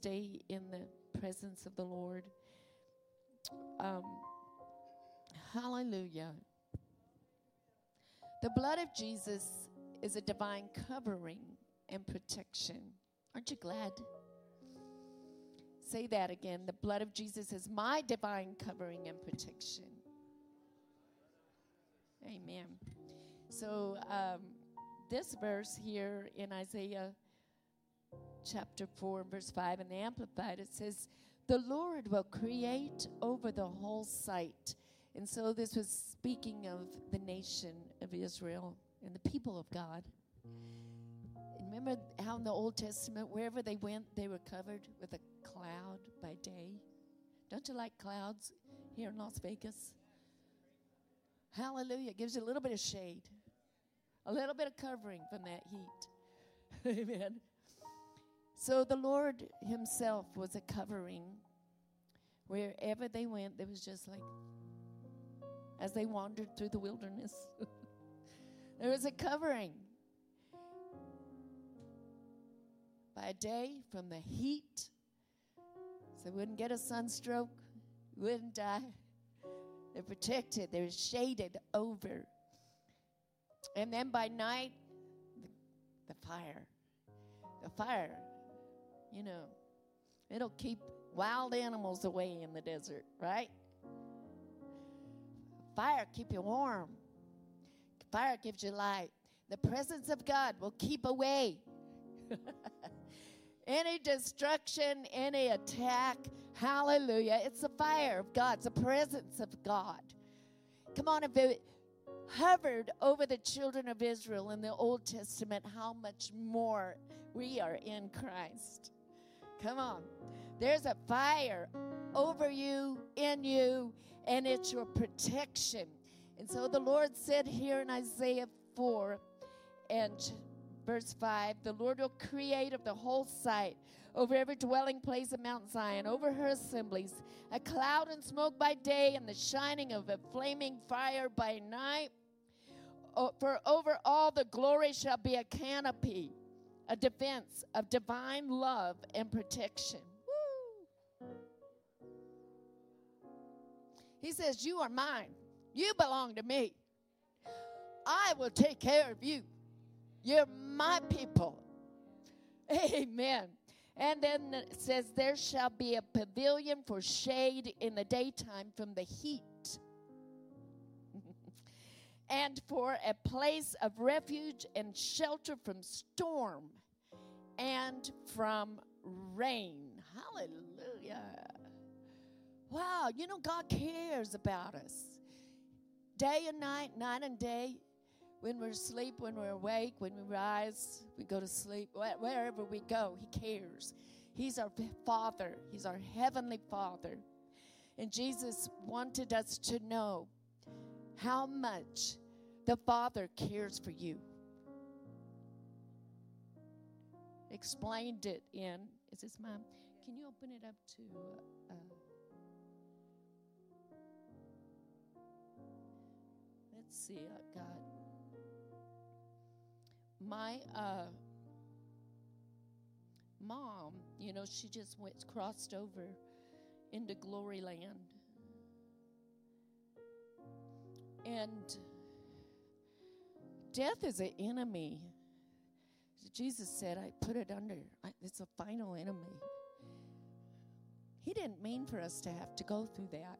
stay in the presence of the Lord. Um, hallelujah. The blood of Jesus is a divine covering and protection. Aren't you glad? Say that again. The blood of Jesus is my divine covering and protection. Amen. So, um, this verse here in Isaiah chapter 4, verse 5, in the Amplified, it says, The Lord will create over the whole site. And so, this was speaking of the nation of Israel and the people of God. Remember how in the Old Testament, wherever they went, they were covered with a cloud by day? Don't you like clouds here in Las Vegas? Hallelujah. It gives you a little bit of shade, a little bit of covering from that heat. Amen. So the Lord Himself was a covering. Wherever they went, there was just like, as they wandered through the wilderness, there was a covering. By day from the heat, so they wouldn't get a sunstroke, wouldn't die. They're protected, they're shaded over. And then by night, the, the fire. The fire, you know, it'll keep wild animals away in the desert, right? Fire keep you warm. Fire gives you light. The presence of God will keep away any destruction, any attack. Hallelujah. It's the fire of God, it's the presence of God. Come on, if it hovered over the children of Israel in the Old Testament, how much more we are in Christ. Come on. There's a fire over you, in you, and it's your protection. And so the Lord said here in Isaiah 4 and verse 5 the Lord will create of the whole site over every dwelling place of Mount Zion, over her assemblies, a cloud and smoke by day, and the shining of a flaming fire by night. For over all the glory shall be a canopy, a defense of divine love and protection. He says, You are mine. You belong to me. I will take care of you. You're my people. Amen. And then it says, There shall be a pavilion for shade in the daytime from the heat, and for a place of refuge and shelter from storm and from rain. Hallelujah. Wow, you know, God cares about us. Day and night, night and day, when we're asleep, when we're awake, when we rise, we go to sleep, wherever we go, He cares. He's our Father, He's our Heavenly Father. And Jesus wanted us to know how much the Father cares for you. Explained it in, is this mom? Can you open it up to. Uh, let's see, uh, God my uh, mom, you know, she just went crossed over into glory land. And death is an enemy. Jesus said, I put it under, it's a final enemy. He didn't mean for us to have to go through that,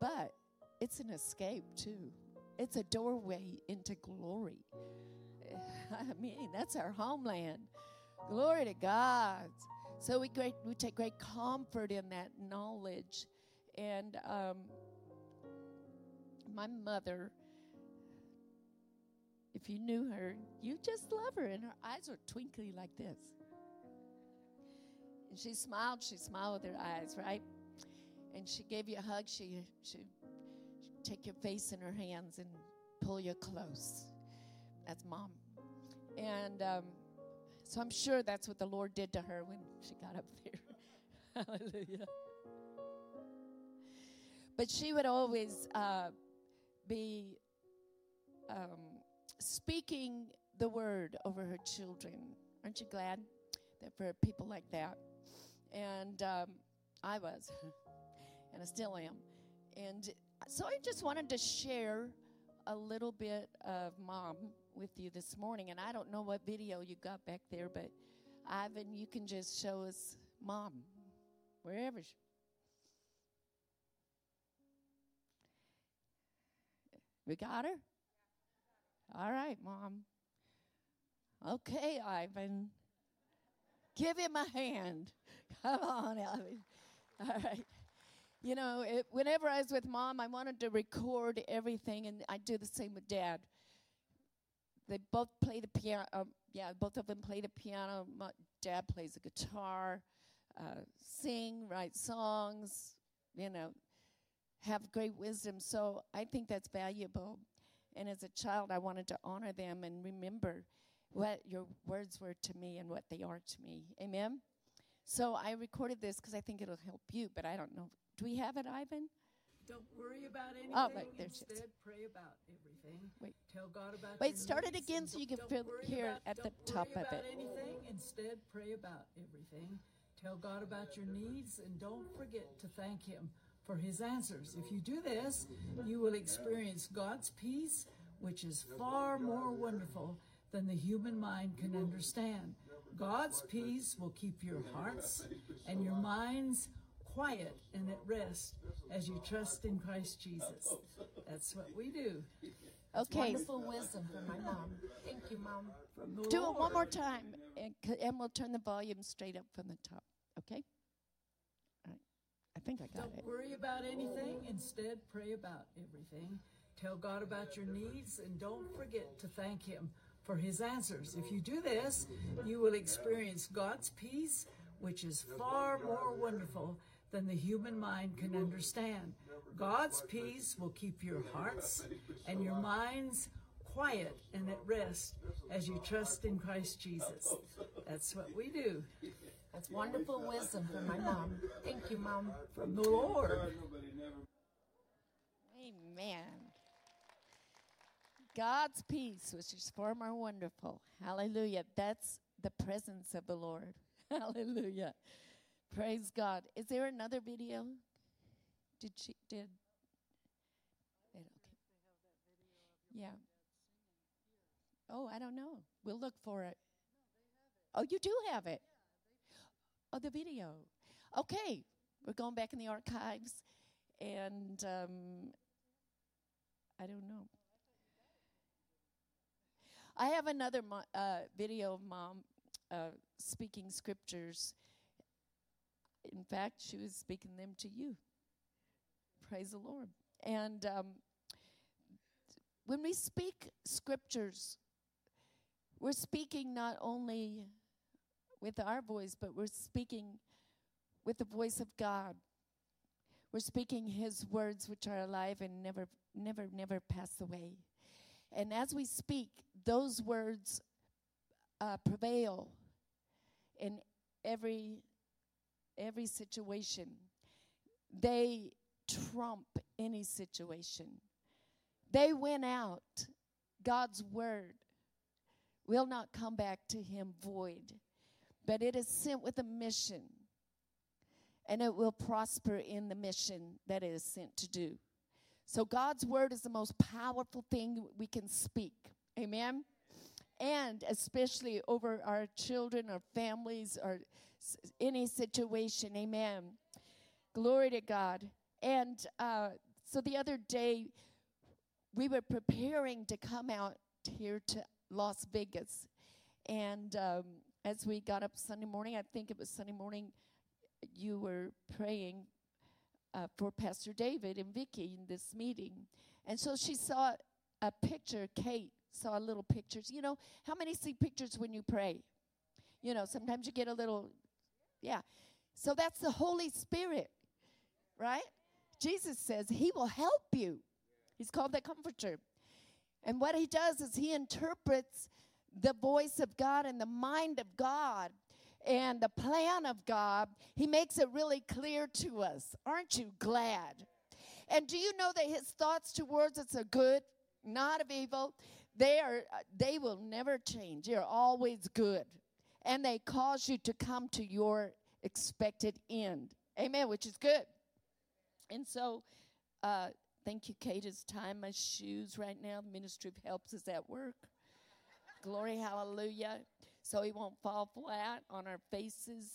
but it's an escape too. It's a doorway into glory. I mean, that's our homeland. Glory to God. So we great we take great comfort in that knowledge. And um, my mother, if you knew her, you just love her, and her eyes are twinkly like this. And she smiled. She smiled with her eyes, right? And she gave you a hug. She she take your face in her hands and pull you close. That's mom. And um, so I'm sure that's what the Lord did to her when she got up there. Hallelujah. But she would always uh, be um, speaking the word over her children. Aren't you glad that for people like that? And um, I was, and I still am. And so I just wanted to share a little bit of mom with you this morning. And I don't know what video you got back there, but Ivan, you can just show us mom, wherever. She, we got her? All right, mom. Okay, Ivan. Give him a hand. Come on, Ivan. All right. You know, it, whenever I was with mom, I wanted to record everything, and I do the same with dad. They both play the piano. Um, yeah, both of them play the piano. My dad plays the guitar, uh, sing, write songs. You know, have great wisdom. So I think that's valuable. And as a child, I wanted to honor them and remember what your words were to me and what they are to me. Amen. So I recorded this because I think it'll help you, but I don't know do we have it, Ivan? Don't worry about oh, anything. Oh, but there's Instead, pray about everything. Wait. Tell God about Wait, start it again so you can feel- about- at the don't top worry of about it. anything. Instead, pray about everything. Tell God about your needs and don't forget to thank Him for His answers. If you do this, you will experience God's peace, which is far more wonderful than the human mind can understand. God's peace will keep your hearts and your minds quiet and at rest as you trust in Christ Jesus. That's what we do. Okay, Wonderful wisdom from my mom. Thank you, Mom. From the do it one more time, and, c- and we'll turn the volume straight up from the top. Okay? I think I got Don't it. worry about anything. Instead, pray about everything. Tell God about your needs and don't forget to thank Him for His answers. If you do this, you will experience God's peace, which is far more wonderful than the human mind can understand. God's peace will keep your hearts and your minds quiet and at rest as you trust in Christ Jesus. That's what we do. That's wonderful wisdom from my mom. Thank you, Mom. From the Lord. Amen. God's peace, which is far more wonderful. Hallelujah. That's the presence of the Lord. Hallelujah. Praise God. Is there another video? Did she did? Wait, okay. Yeah. Oh, I don't know. We'll look for it. Oh, you do have it. Oh, the video. Okay, we're going back in the archives, and um, I don't know. I have another mo- uh, video of mom uh, speaking scriptures. In fact, she was speaking them to you. Praise the Lord. And um, when we speak scriptures, we're speaking not only with our voice, but we're speaking with the voice of God. We're speaking His words, which are alive and never, never, never pass away. And as we speak, those words uh, prevail in every every situation. They trump any situation. They win out. God's word will not come back to him void, but it is sent with a mission, and it will prosper in the mission that it is sent to do. So God's word is the most powerful thing we can speak. Amen. And especially over our children, our families, or any situation. Amen. Glory to God. And uh, so the other day, we were preparing to come out here to Las Vegas. And um, as we got up Sunday morning, I think it was Sunday morning, you were praying uh, for Pastor David and Vicky in this meeting. And so she saw a picture, Kate saw little pictures. You know, how many see pictures when you pray? You know, sometimes you get a little, yeah. So that's the Holy Spirit, right? Jesus says he will help you. He's called the Comforter. And what he does is he interprets the voice of God and the mind of God and the plan of God. He makes it really clear to us. Aren't you glad? And do you know that his thoughts towards us are good, not of evil? They are uh, they will never change. They're always good. And they cause you to come to your expected end. Amen, which is good. And so, uh, thank you, Kate, is tying my shoes right now. The Ministry of Helps is at work. Glory, hallelujah. So we won't fall flat on our faces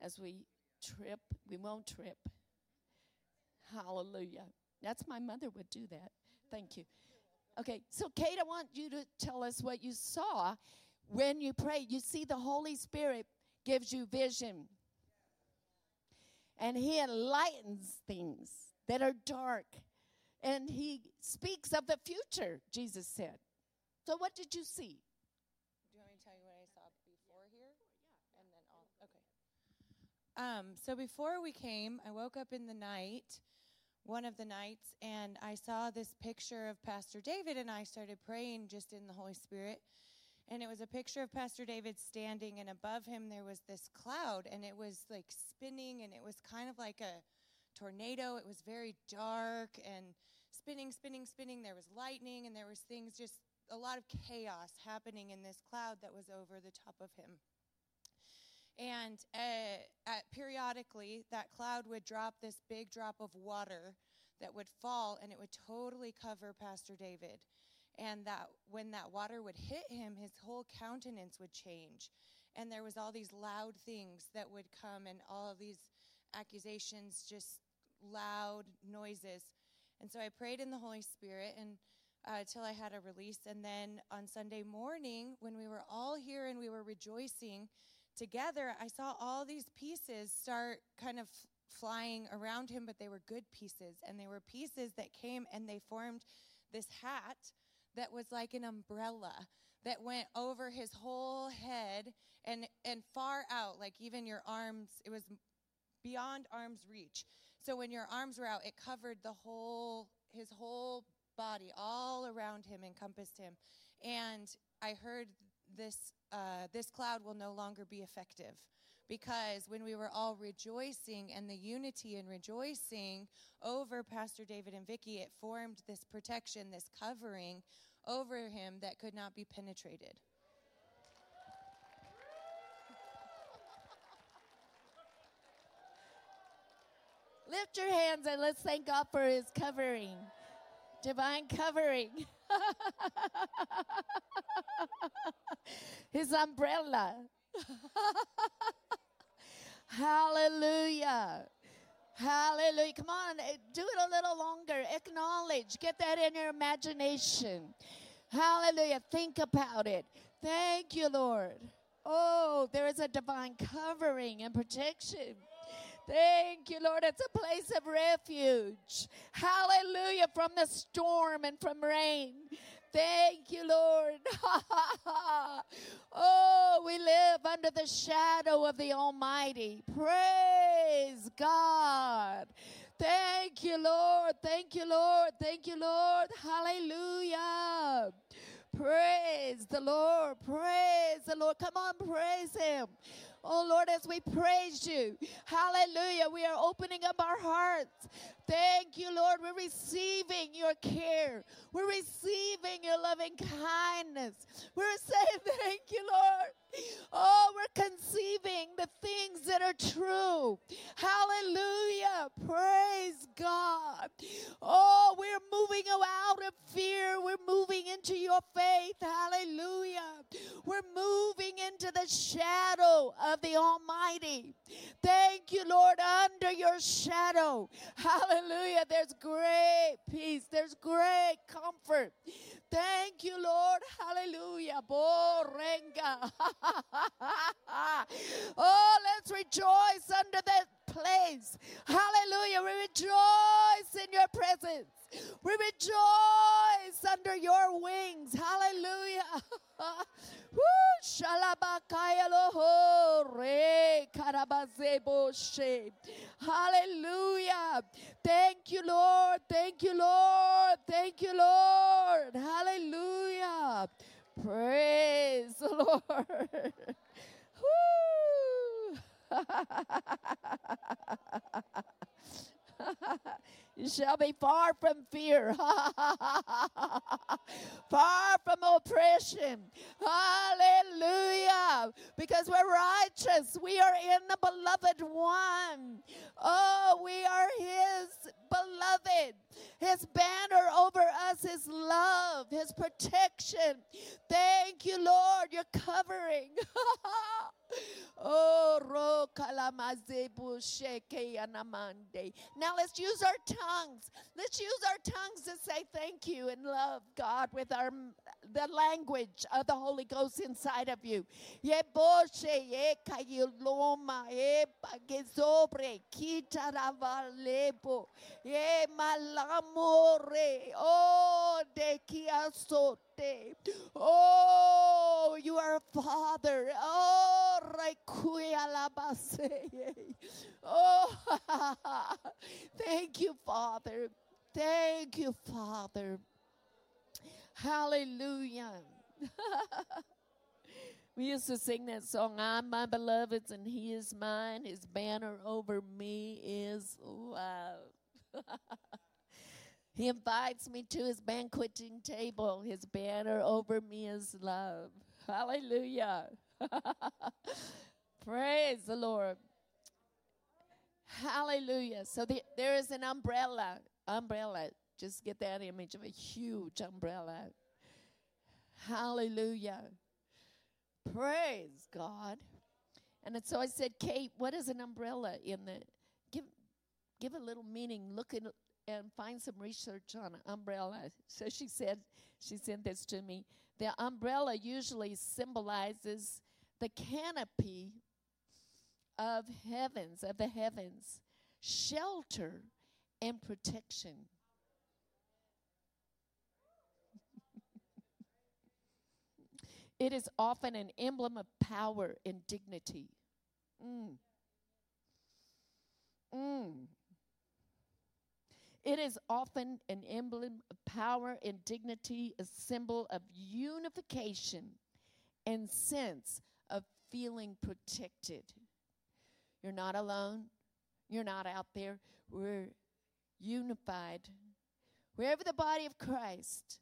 as we trip. We won't trip. Hallelujah. That's my mother would do that. Thank you. Okay, so Kate, I want you to tell us what you saw when you pray. You see, the Holy Spirit gives you vision, and He enlightens things that are dark, and He speaks of the future, Jesus said. So, what did you see? Do you want me to tell you what I saw before here? And then I'll, okay. Um, so before we came, I woke up in the night, one of the nights, and I saw this picture of Pastor David, and I started praying just in the Holy Spirit. And it was a picture of Pastor David standing, and above him there was this cloud, and it was like spinning, and it was kind of like a tornado. It was very dark and spinning, spinning, spinning. There was lightning, and there was things just a lot of chaos happening in this cloud that was over the top of him. And uh, at, periodically, that cloud would drop this big drop of water that would fall, and it would totally cover Pastor David. And that when that water would hit him, his whole countenance would change. And there was all these loud things that would come, and all these accusations, just loud noises. And so I prayed in the Holy Spirit, and uh, I had a release. And then on Sunday morning, when we were all here and we were rejoicing together, I saw all these pieces start kind of flying around him, but they were good pieces. And they were pieces that came and they formed this hat that was like an umbrella that went over his whole head and, and far out, like even your arms, it was beyond arm's reach. So when your arms were out, it covered the whole, his whole body all around him encompassed him and i heard this uh, this cloud will no longer be effective because when we were all rejoicing and the unity and rejoicing over pastor david and vicky it formed this protection this covering over him that could not be penetrated Lift your hands and let's thank God for his covering divine covering. His umbrella. Hallelujah. Hallelujah. Come on, eh, do it a little longer. Acknowledge. Get that in your imagination. Hallelujah. Think about it. Thank you, Lord. Oh, there is a divine covering and protection. Thank you, Lord. It's a place of refuge. Hallelujah. From the storm and from rain. Thank you, Lord. oh, we live under the shadow of the Almighty. Praise God. Thank you, Lord. Thank you, Lord. Thank you, Lord. Hallelujah. Praise the Lord. Praise the Lord. Come on, praise Him. Oh Lord, as we praise you, hallelujah, we are opening up our hearts. Thank you, Lord. We're receiving your care. We're receiving your loving kindness. We're saying thank you, Lord. Oh, we're conceiving the things that are true. Hallelujah. Praise God. Oh, we're moving out of fear. We're moving into your faith. Hallelujah. We're moving into the shadow of the Almighty. Thank you, Lord, under your shadow. Hallelujah. There's great peace. There's great comfort. Thank you, Lord. Hallelujah. Borenga. oh, let's rejoice under that place. Hallelujah. We rejoice in your presence. We rejoice under your wings. Hallelujah. Hallelujah. Thank you, Lord. Thank you, Lord. Thank you, Lord. Hallelujah. Praise the Lord. you shall be far from fear, far from oppression. Hallelujah. because we're righteous. We are in the beloved one. Oh, we are his beloved. His banner over us is love, his protection. Thank you, Lord. You're covering. Oh. Now let's use our tongues. Let's use our tongues to say thank you and love God with our the language of the Holy Ghost inside of you. Oh. Oh, you are a father. Oh, Oh, thank you, Father. Thank you, Father. Hallelujah. we used to sing that song, I'm my beloved's and he is mine. His banner over me is love. he invites me to his banqueting table. His banner over me is love. Hallelujah. Praise the Lord. Hallelujah. So the, there is an umbrella. Umbrella. Just get that image of a huge umbrella. Hallelujah. Praise God. And so I said, Kate, what is an umbrella in the give give a little meaning, look at and find some research on umbrella. So she said, she sent this to me. The umbrella usually symbolizes the canopy of heavens, of the heavens, shelter and protection. It is often an emblem of power and dignity. Mm. Mm. It is often an emblem of power and dignity, a symbol of unification and sense of feeling protected. You're not alone. You're not out there. We're unified. Wherever the body of Christ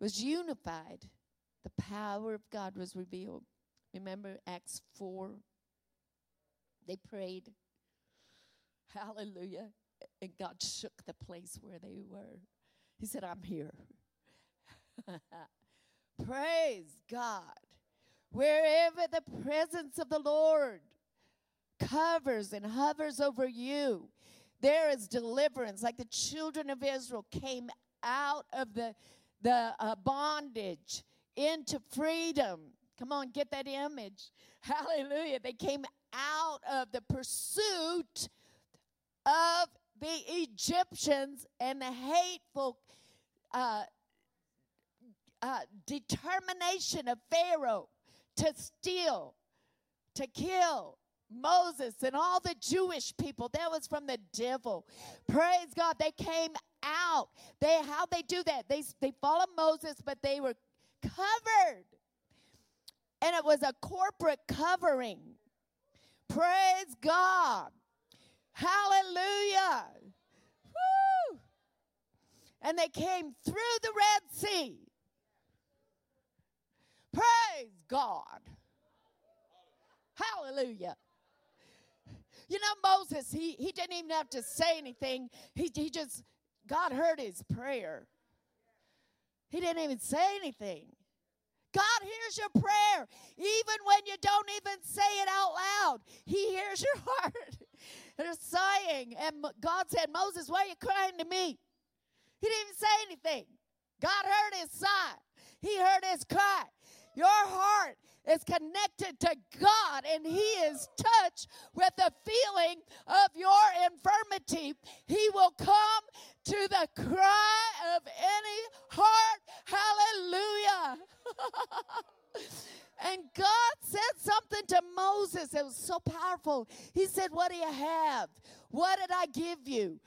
was unified, the power of God was revealed. Remember Acts 4? They prayed. Hallelujah. And God shook the place where they were. He said, I'm here. Praise God. Wherever the presence of the Lord covers and hovers over you. There is deliverance, like the children of Israel came out of the, the uh, bondage into freedom. Come on, get that image. Hallelujah. They came out of the pursuit of the Egyptians and the hateful uh, uh, determination of Pharaoh to steal, to kill, Moses and all the Jewish people. That was from the devil. Praise God. They came out. They how they do that? They they followed Moses, but they were covered. And it was a corporate covering. Praise God. Hallelujah. Woo. And they came through the Red Sea. Praise God. Hallelujah. You know, Moses, he, he didn't even have to say anything. He, he just, God heard his prayer. He didn't even say anything. God hears your prayer. Even when you don't even say it out loud, He hears your heart. They're sighing. And God said, Moses, why are you crying to me? He didn't even say anything. God heard his sigh, He heard his cry. Your heart is connected to God and He is touched with the feeling of your infirmity, He will come to the cry of any heart. Hallelujah. and God said something to Moses. It was so powerful. He said, What do you have? What did I give you?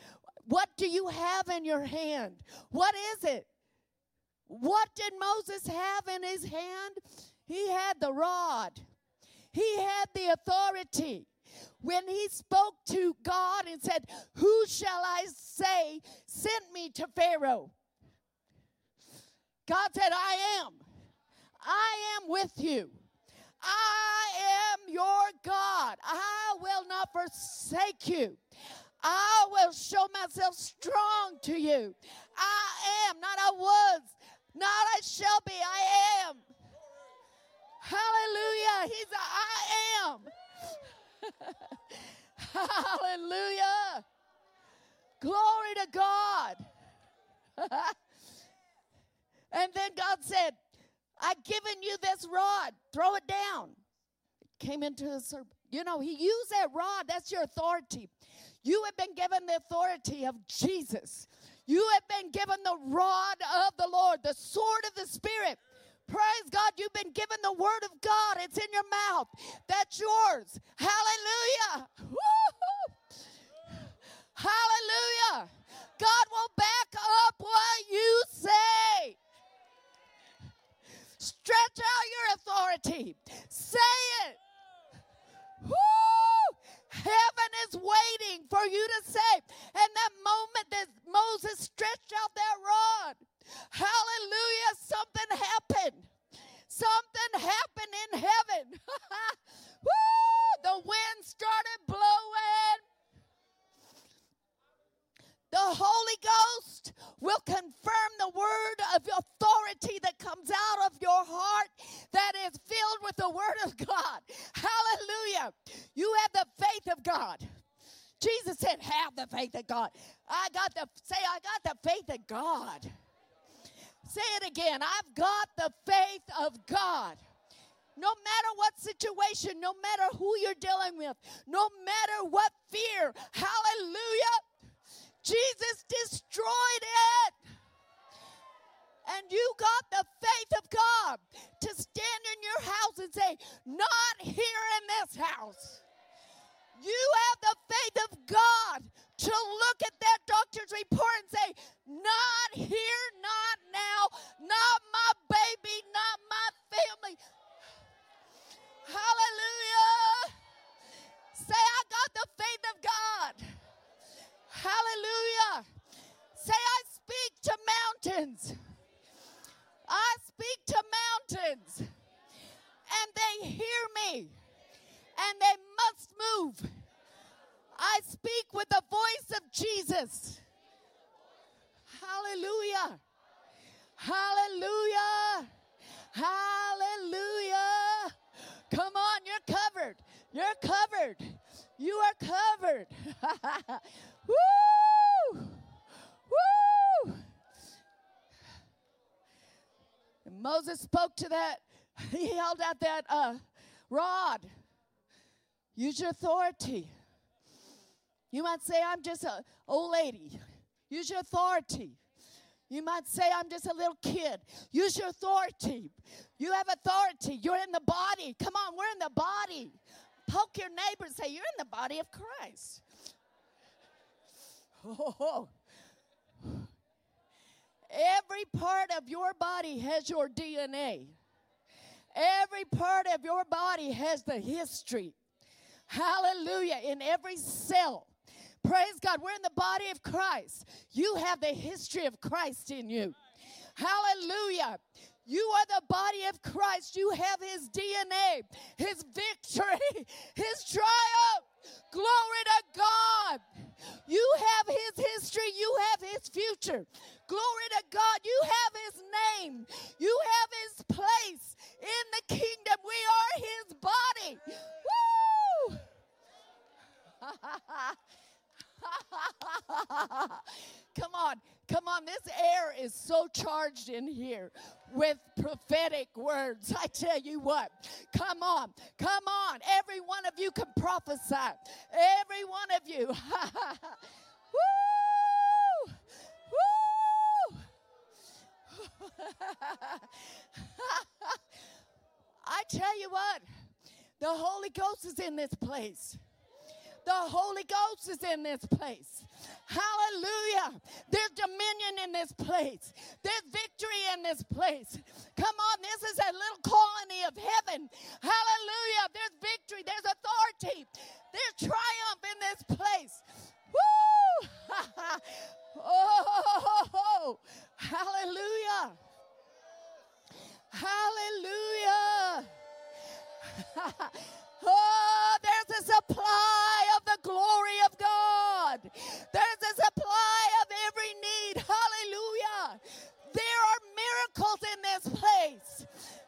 What do you have in your hand? What is it? What did Moses have in his hand? He had the rod, he had the authority. When he spoke to God and said, Who shall I say sent me to Pharaoh? God said, I am. I am with you. I am your God. I will not forsake you. I will show myself strong to you. I am, not I was, not I shall be, I am. Hallelujah. He's a I am. Hallelujah. Glory to God. and then God said, I've given you this rod. Throw it down. It came into the serpent. You know, he used that rod. That's your authority. You have been given the authority of Jesus. You have been given the rod of the Lord, the sword of the Spirit. Praise God, you've been given the word of God. It's in your mouth. That's yours. Hallelujah. Hallelujah. God will back up what you say. Stretch out your authority. Say it. Woo! Heaven is waiting for you to say. And that moment that Moses stretched out that rod, hallelujah, something happened. Something happened in heaven. Woo! The wind started blowing. The Holy Ghost will confirm the word of authority that comes out of your heart that is filled with the word of God. Hallelujah. You have the faith of God. Jesus said, Have the faith of God. I got the, say, I got the faith of God. Say it again. I've got the faith of God. No matter what situation, no matter who you're dealing with, no matter what fear, hallelujah, Jesus destroyed it. And you got the faith of God to stand in your house and say, Not here in this house. You have the faith of God to look at that doctor's report and say, Not here, not now, not my baby, not my family. Hallelujah. Say, I got the faith of God. Hallelujah. Say, I speak to mountains. I speak to mountains. And they hear me. And they must move. I speak with the voice of Jesus. Hallelujah. Hallelujah. Hallelujah. Come on, you're covered. You're covered. You are covered. Woo! Woo! Moses spoke to that. He held out that uh, rod. Use your authority. You might say, I'm just an old lady. Use your authority. You might say, I'm just a little kid. Use your authority. You have authority. You're in the body. Come on, we're in the body. Poke your neighbor and say, You're in the body of Christ. Oh. Every part of your body has your DNA. Every part of your body has the history. Hallelujah. In every cell. Praise God. We're in the body of Christ. You have the history of Christ in you. Hallelujah. You are the body of Christ. You have his DNA, his victory, his triumph. Glory to God. You have his history. You have his future. Glory to God. You have his name. You have his place in the kingdom. We are his body. Woo! come on, come on. This air is so charged in here with prophetic words. I tell you what, come on, come on. Every one of you can prophesy. Every one of you. Woo! Woo! I tell you what, the Holy Ghost is in this place. The Holy Ghost is in this place. Hallelujah. There's dominion in this place. There's victory in this place. Come on, this is a little colony of heaven. Hallelujah. There's victory. There's authority. There's triumph in this place. Woo! oh, hallelujah. Hallelujah. Oh, there's a supply of the glory of God. There's a supply of every need. Hallelujah. There are miracles in this place.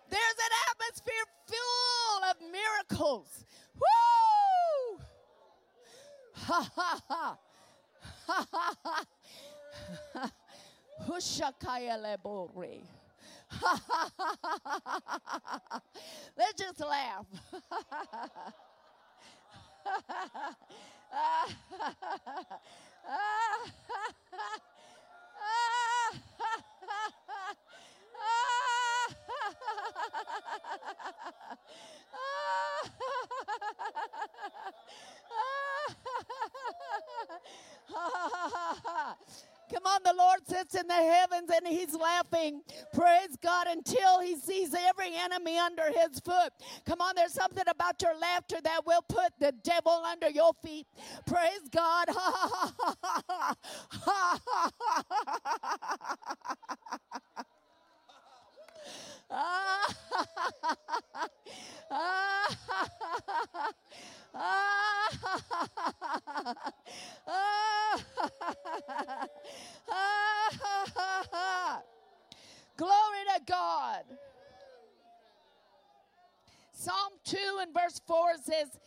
There's an atmosphere full of miracles. Woo! Ha ha ha. Ha ha ha. Hushakaya lebore. Let's just laugh. Come on, the Lord sits in the heavens and he's laughing. Praise God until he sees every enemy under his foot. Come on, there's something about your laughter that will put the devil under your feet. Praise God. Glory to God. Psalm 2 and verse 4 says,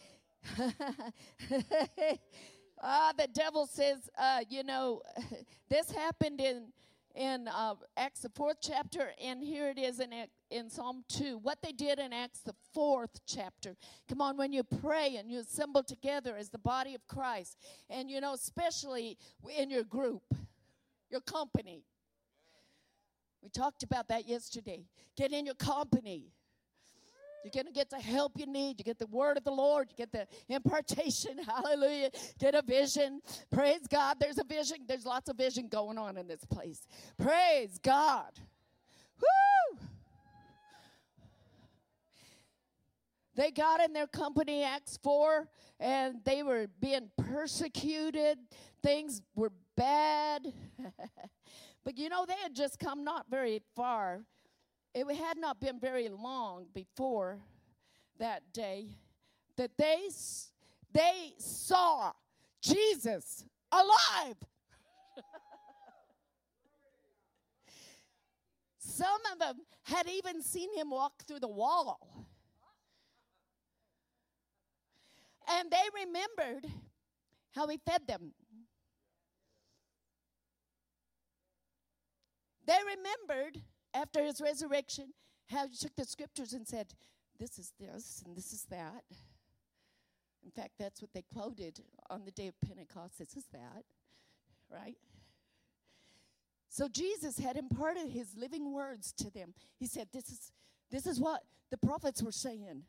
uh, the devil says, uh, you know, this happened in in uh, Acts the fourth chapter, and here it is in in Psalm two. What they did in Acts the fourth chapter. Come on, when you pray and you assemble together as the body of Christ, and you know, especially in your group, your company. We talked about that yesterday. Get in your company. You're going to get the help you need. You get the word of the Lord. You get the impartation. Hallelujah. Get a vision. Praise God. There's a vision. There's lots of vision going on in this place. Praise God. Woo! They got in their company, Acts 4, and they were being persecuted. Things were bad. but you know, they had just come not very far it had not been very long before that day that they they saw Jesus alive. Some of them had even seen him walk through the wall. And they remembered how he fed them. They remembered after his resurrection, how he took the scriptures and said, This is this and this is that. In fact, that's what they quoted on the day of Pentecost. This is that, right? So Jesus had imparted his living words to them. He said, This is this is what the prophets were saying.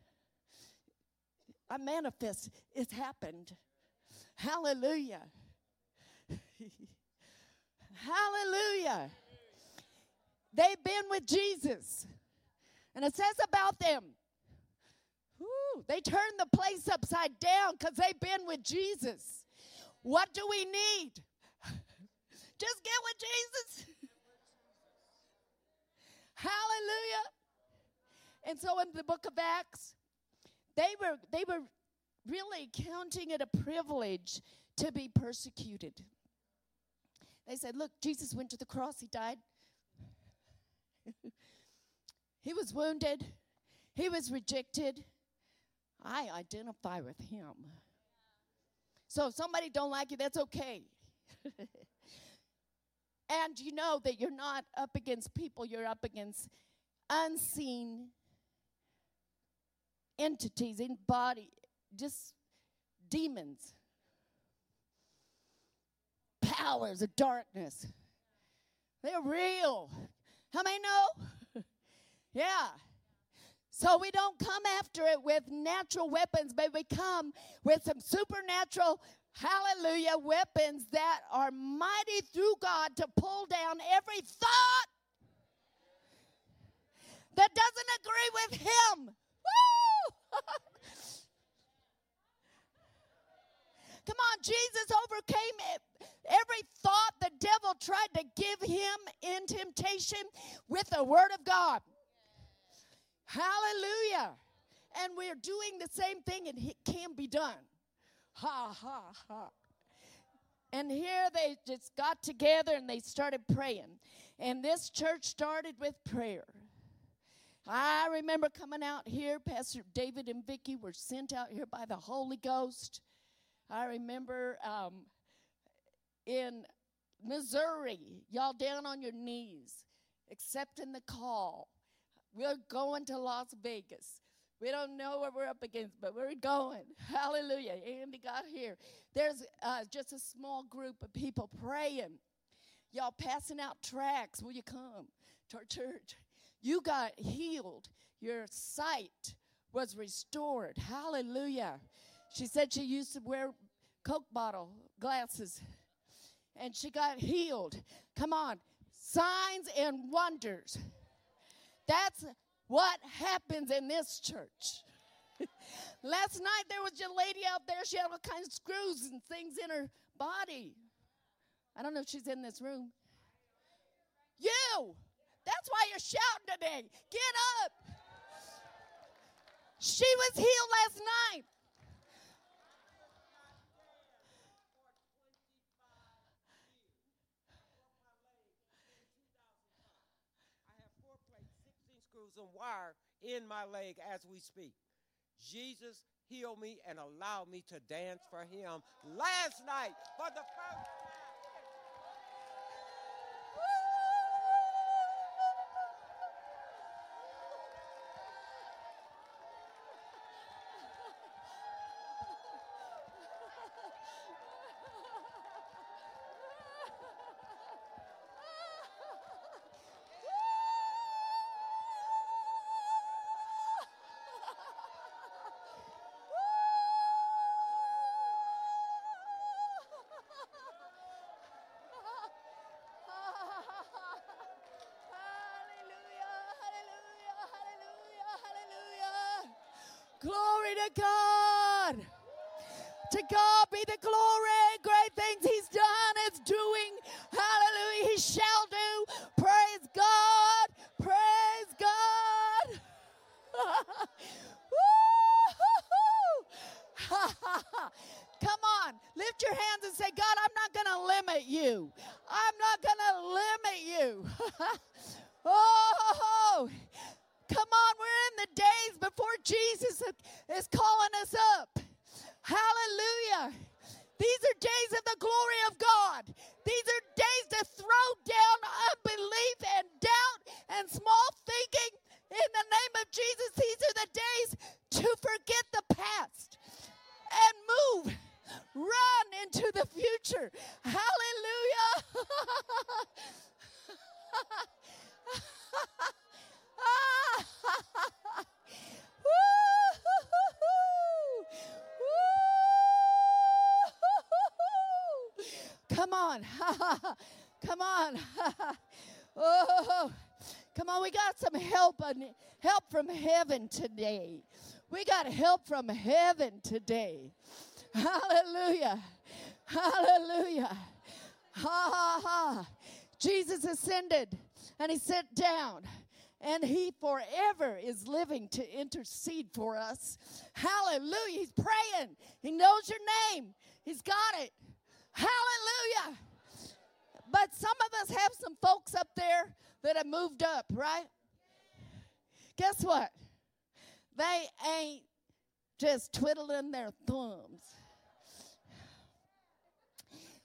I manifest, it's happened. Hallelujah. Hallelujah. They've been with Jesus. And it says about them, they turned the place upside down because they've been with Jesus. What do we need? Just get with Jesus. Hallelujah. And so in the book of Acts, they were they were really counting it a privilege to be persecuted. They said, Look, Jesus went to the cross, he died, he was wounded, he was rejected. I identify with him. So if somebody don't like you, that's okay. and you know that you're not up against people, you're up against unseen entities in body, just demons, powers of darkness. They're real. How many know? yeah. So we don't come after it with natural weapons, but we come with some supernatural, hallelujah, weapons that are mighty through God to pull down every thought that doesn't agree with Him. Woo! Come on, Jesus overcame it. Every thought the devil tried to give him in temptation with the word of God. Hallelujah. And we're doing the same thing and it can be done. Ha, ha, ha. And here they just got together and they started praying. And this church started with prayer. I remember coming out here, Pastor David and Vicki were sent out here by the Holy Ghost. I remember um, in Missouri, y'all down on your knees, accepting the call. We're going to Las Vegas. We don't know what we're up against, but we're going. Hallelujah. Andy got here. There's uh, just a small group of people praying. Y'all passing out tracts. Will you come to our church? You got healed. Your sight was restored. Hallelujah. She said she used to wear Coke bottle glasses and she got healed. Come on. Signs and wonders. That's what happens in this church. Last night there was a lady out there, she had all kinds of screws and things in her body. I don't know if she's in this room. You! That's why you're shouting today. Get up! She was healed last night. I have four plates, 16 screws and wire in my leg as we speak. Jesus healed me and allowed me to dance for him last night for the first time. Glory to God. To God be the glory. Great things He's done, is doing. Hallelujah. He shall do. Praise God. Praise God. Come on, lift your hands and say, God, I'm not going to limit you. I'm not going to limit you. oh, come on, we're in the days before Jesus is calling us up. Hallelujah. These are days of the glory of God. These are days to throw down unbelief and doubt and small thinking. In the name of Jesus, these are the days to forget the past and move, run into the future. Hallelujah. Come on. Come on. oh, come on. We got some help, help from heaven today. We got help from heaven today. Hallelujah. Hallelujah. Ha ha ha. Jesus ascended and he sat down and he forever is living to intercede for us. Hallelujah. He's praying. He knows your name. He's got it. Hallelujah. But some of us have some folks up there that have moved up, right? Guess what? They ain't just twiddling their thumbs.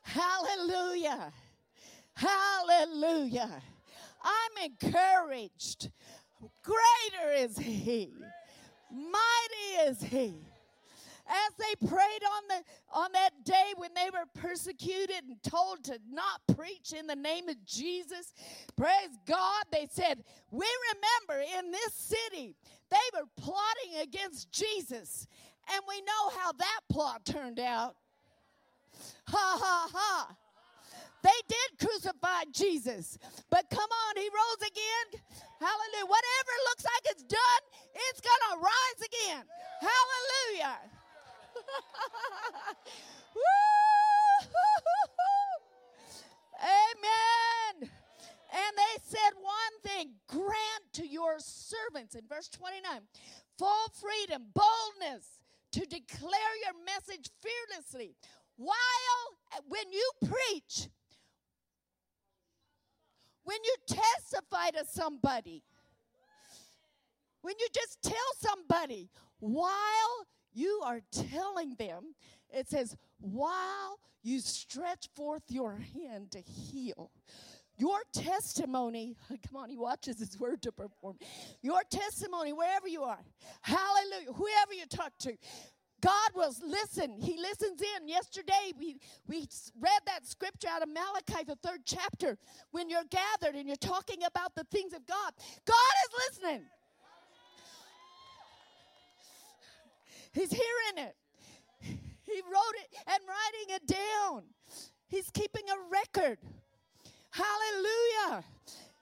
Hallelujah. Hallelujah. I'm encouraged. Greater is He, mighty is He. As they prayed on the on that day when they were persecuted and told to not preach in the name of Jesus, praise God, they said, "We remember in this city they were plotting against Jesus, and we know how that plot turned out." Ha ha ha. They did crucify Jesus, but come on, he rose again. Hallelujah. Whatever looks like it's done, it's going to rise again. Hallelujah. Amen. And they said one thing grant to your servants in verse 29 full freedom, boldness to declare your message fearlessly. While when you preach, when you testify to somebody, when you just tell somebody, while you are telling them It says, while you stretch forth your hand to heal. Your testimony, come on, he watches his word to perform. Your testimony, wherever you are, hallelujah, whoever you talk to, God will listen. He listens in. Yesterday, we, we read that scripture out of Malachi, the third chapter. When you're gathered and you're talking about the things of God, God is listening. He's hearing it. He wrote it and writing it down. He's keeping a record. Hallelujah.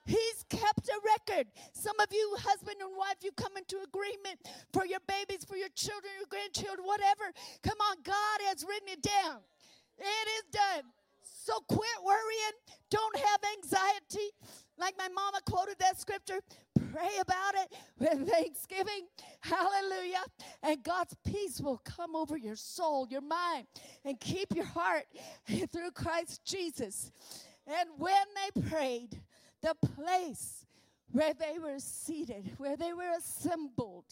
He's kept a record. Some of you, husband and wife, you come into agreement for your babies, for your children, your grandchildren, whatever. Come on, God has written it down. It is done. So quit worrying. Don't have anxiety. Like my mama quoted that scripture pray about it with thanksgiving. Hallelujah. And God's peace will come over your soul, your mind, and keep your heart through Christ Jesus. And when they prayed, the place where they were seated, where they were assembled.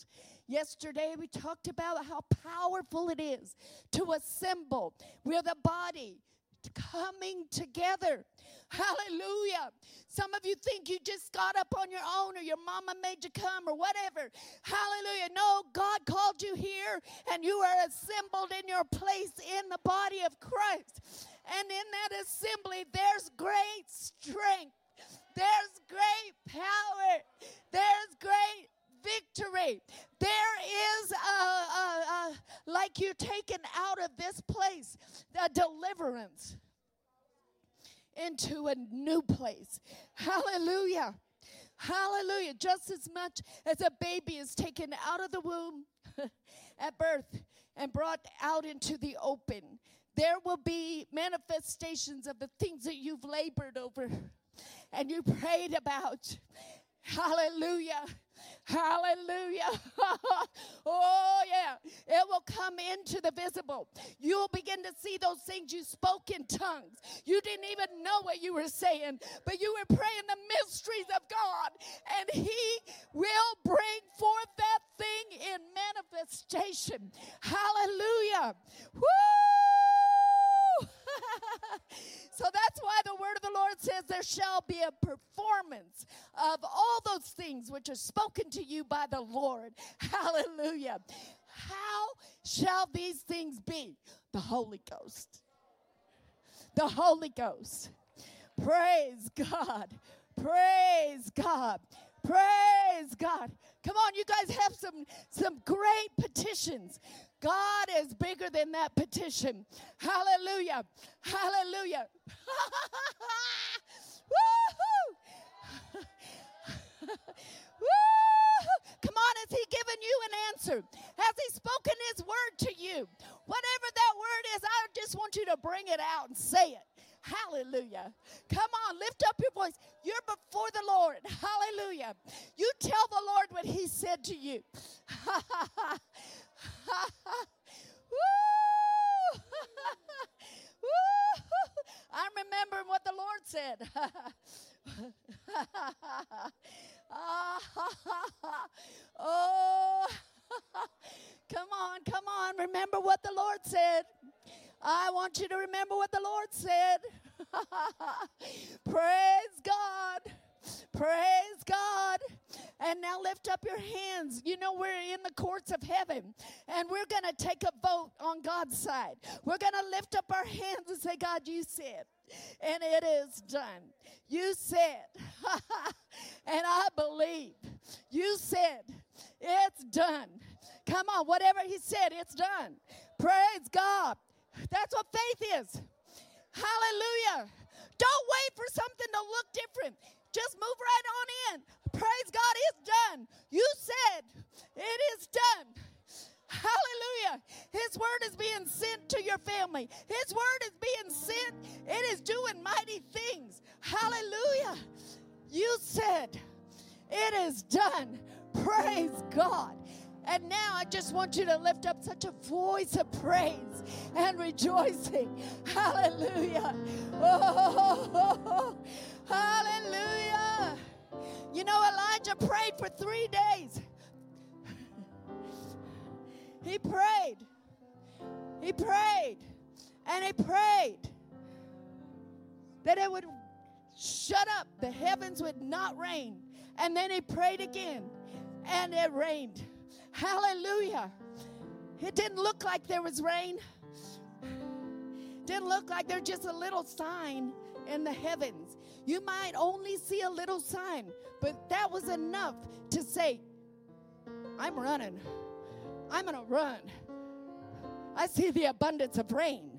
Yesterday we talked about how powerful it is to assemble. We're the body coming together. Hallelujah. Some of you think you just got up on your own or your mama made you come or whatever. Hallelujah. No, God called you here and you are assembled in your place in the body of Christ. And in that assembly, there's great strength, there's great power, there's great victory. There is a, a, like you're taken out of this place, a deliverance into a new place. Hallelujah. Hallelujah. Just as much as a baby is taken out of the womb at birth and brought out into the open, there will be manifestations of the things that you've labored over and you prayed about. Hallelujah. Hallelujah. oh, yeah. It will come into the visible. You'll begin to see those things you spoke in tongues. You didn't even know what you were saying, but you were praying the mysteries of God, and He will bring forth that thing in manifestation. Hallelujah. Woo! so that's why the word of the Lord says there shall be a performance of all those things which are spoken to you by the Lord. Hallelujah. How shall these things be? The Holy Ghost. The Holy Ghost. Praise God. Praise God. Praise God. Come on, you guys have some some great petitions. God is bigger than that petition. Hallelujah. Hallelujah. Come on, has He given you an answer? Has He spoken His word to you? Whatever that word is, I just want you to bring it out and say it. Hallelujah. Come on, lift up your voice. You're before the Lord. Hallelujah. You tell the Lord what He said to you. I'm remembering what the Lord said. oh, come on, come on. Remember what the Lord said. I want you to remember what the Lord said. Praise God. Praise God. And now lift up your hands. You know, we're in the courts of heaven and we're going to take a vote on God's side. We're going to lift up our hands and say, God, you said, and it is done. You said, and I believe. You said, it's done. Come on, whatever He said, it's done. Praise God. That's what faith is. Hallelujah. Don't wait for something to look different. Just move right on in. Praise God, it's done. You said it is done. Hallelujah. His word is being sent to your family. His word is being sent. It is doing mighty things. Hallelujah. You said it is done. Praise God. And now I just want you to lift up such a voice of praise and rejoicing. Hallelujah. Oh, hallelujah. You know, Elijah prayed for three days. He prayed. He prayed and he prayed that it would shut up, the heavens would not rain. And then he prayed again and it rained. Hallelujah. It didn't look like there was rain. Didn't look like they're just a little sign in the heavens. You might only see a little sign, but that was enough to say, I'm running. I'm going to run. I see the abundance of rain.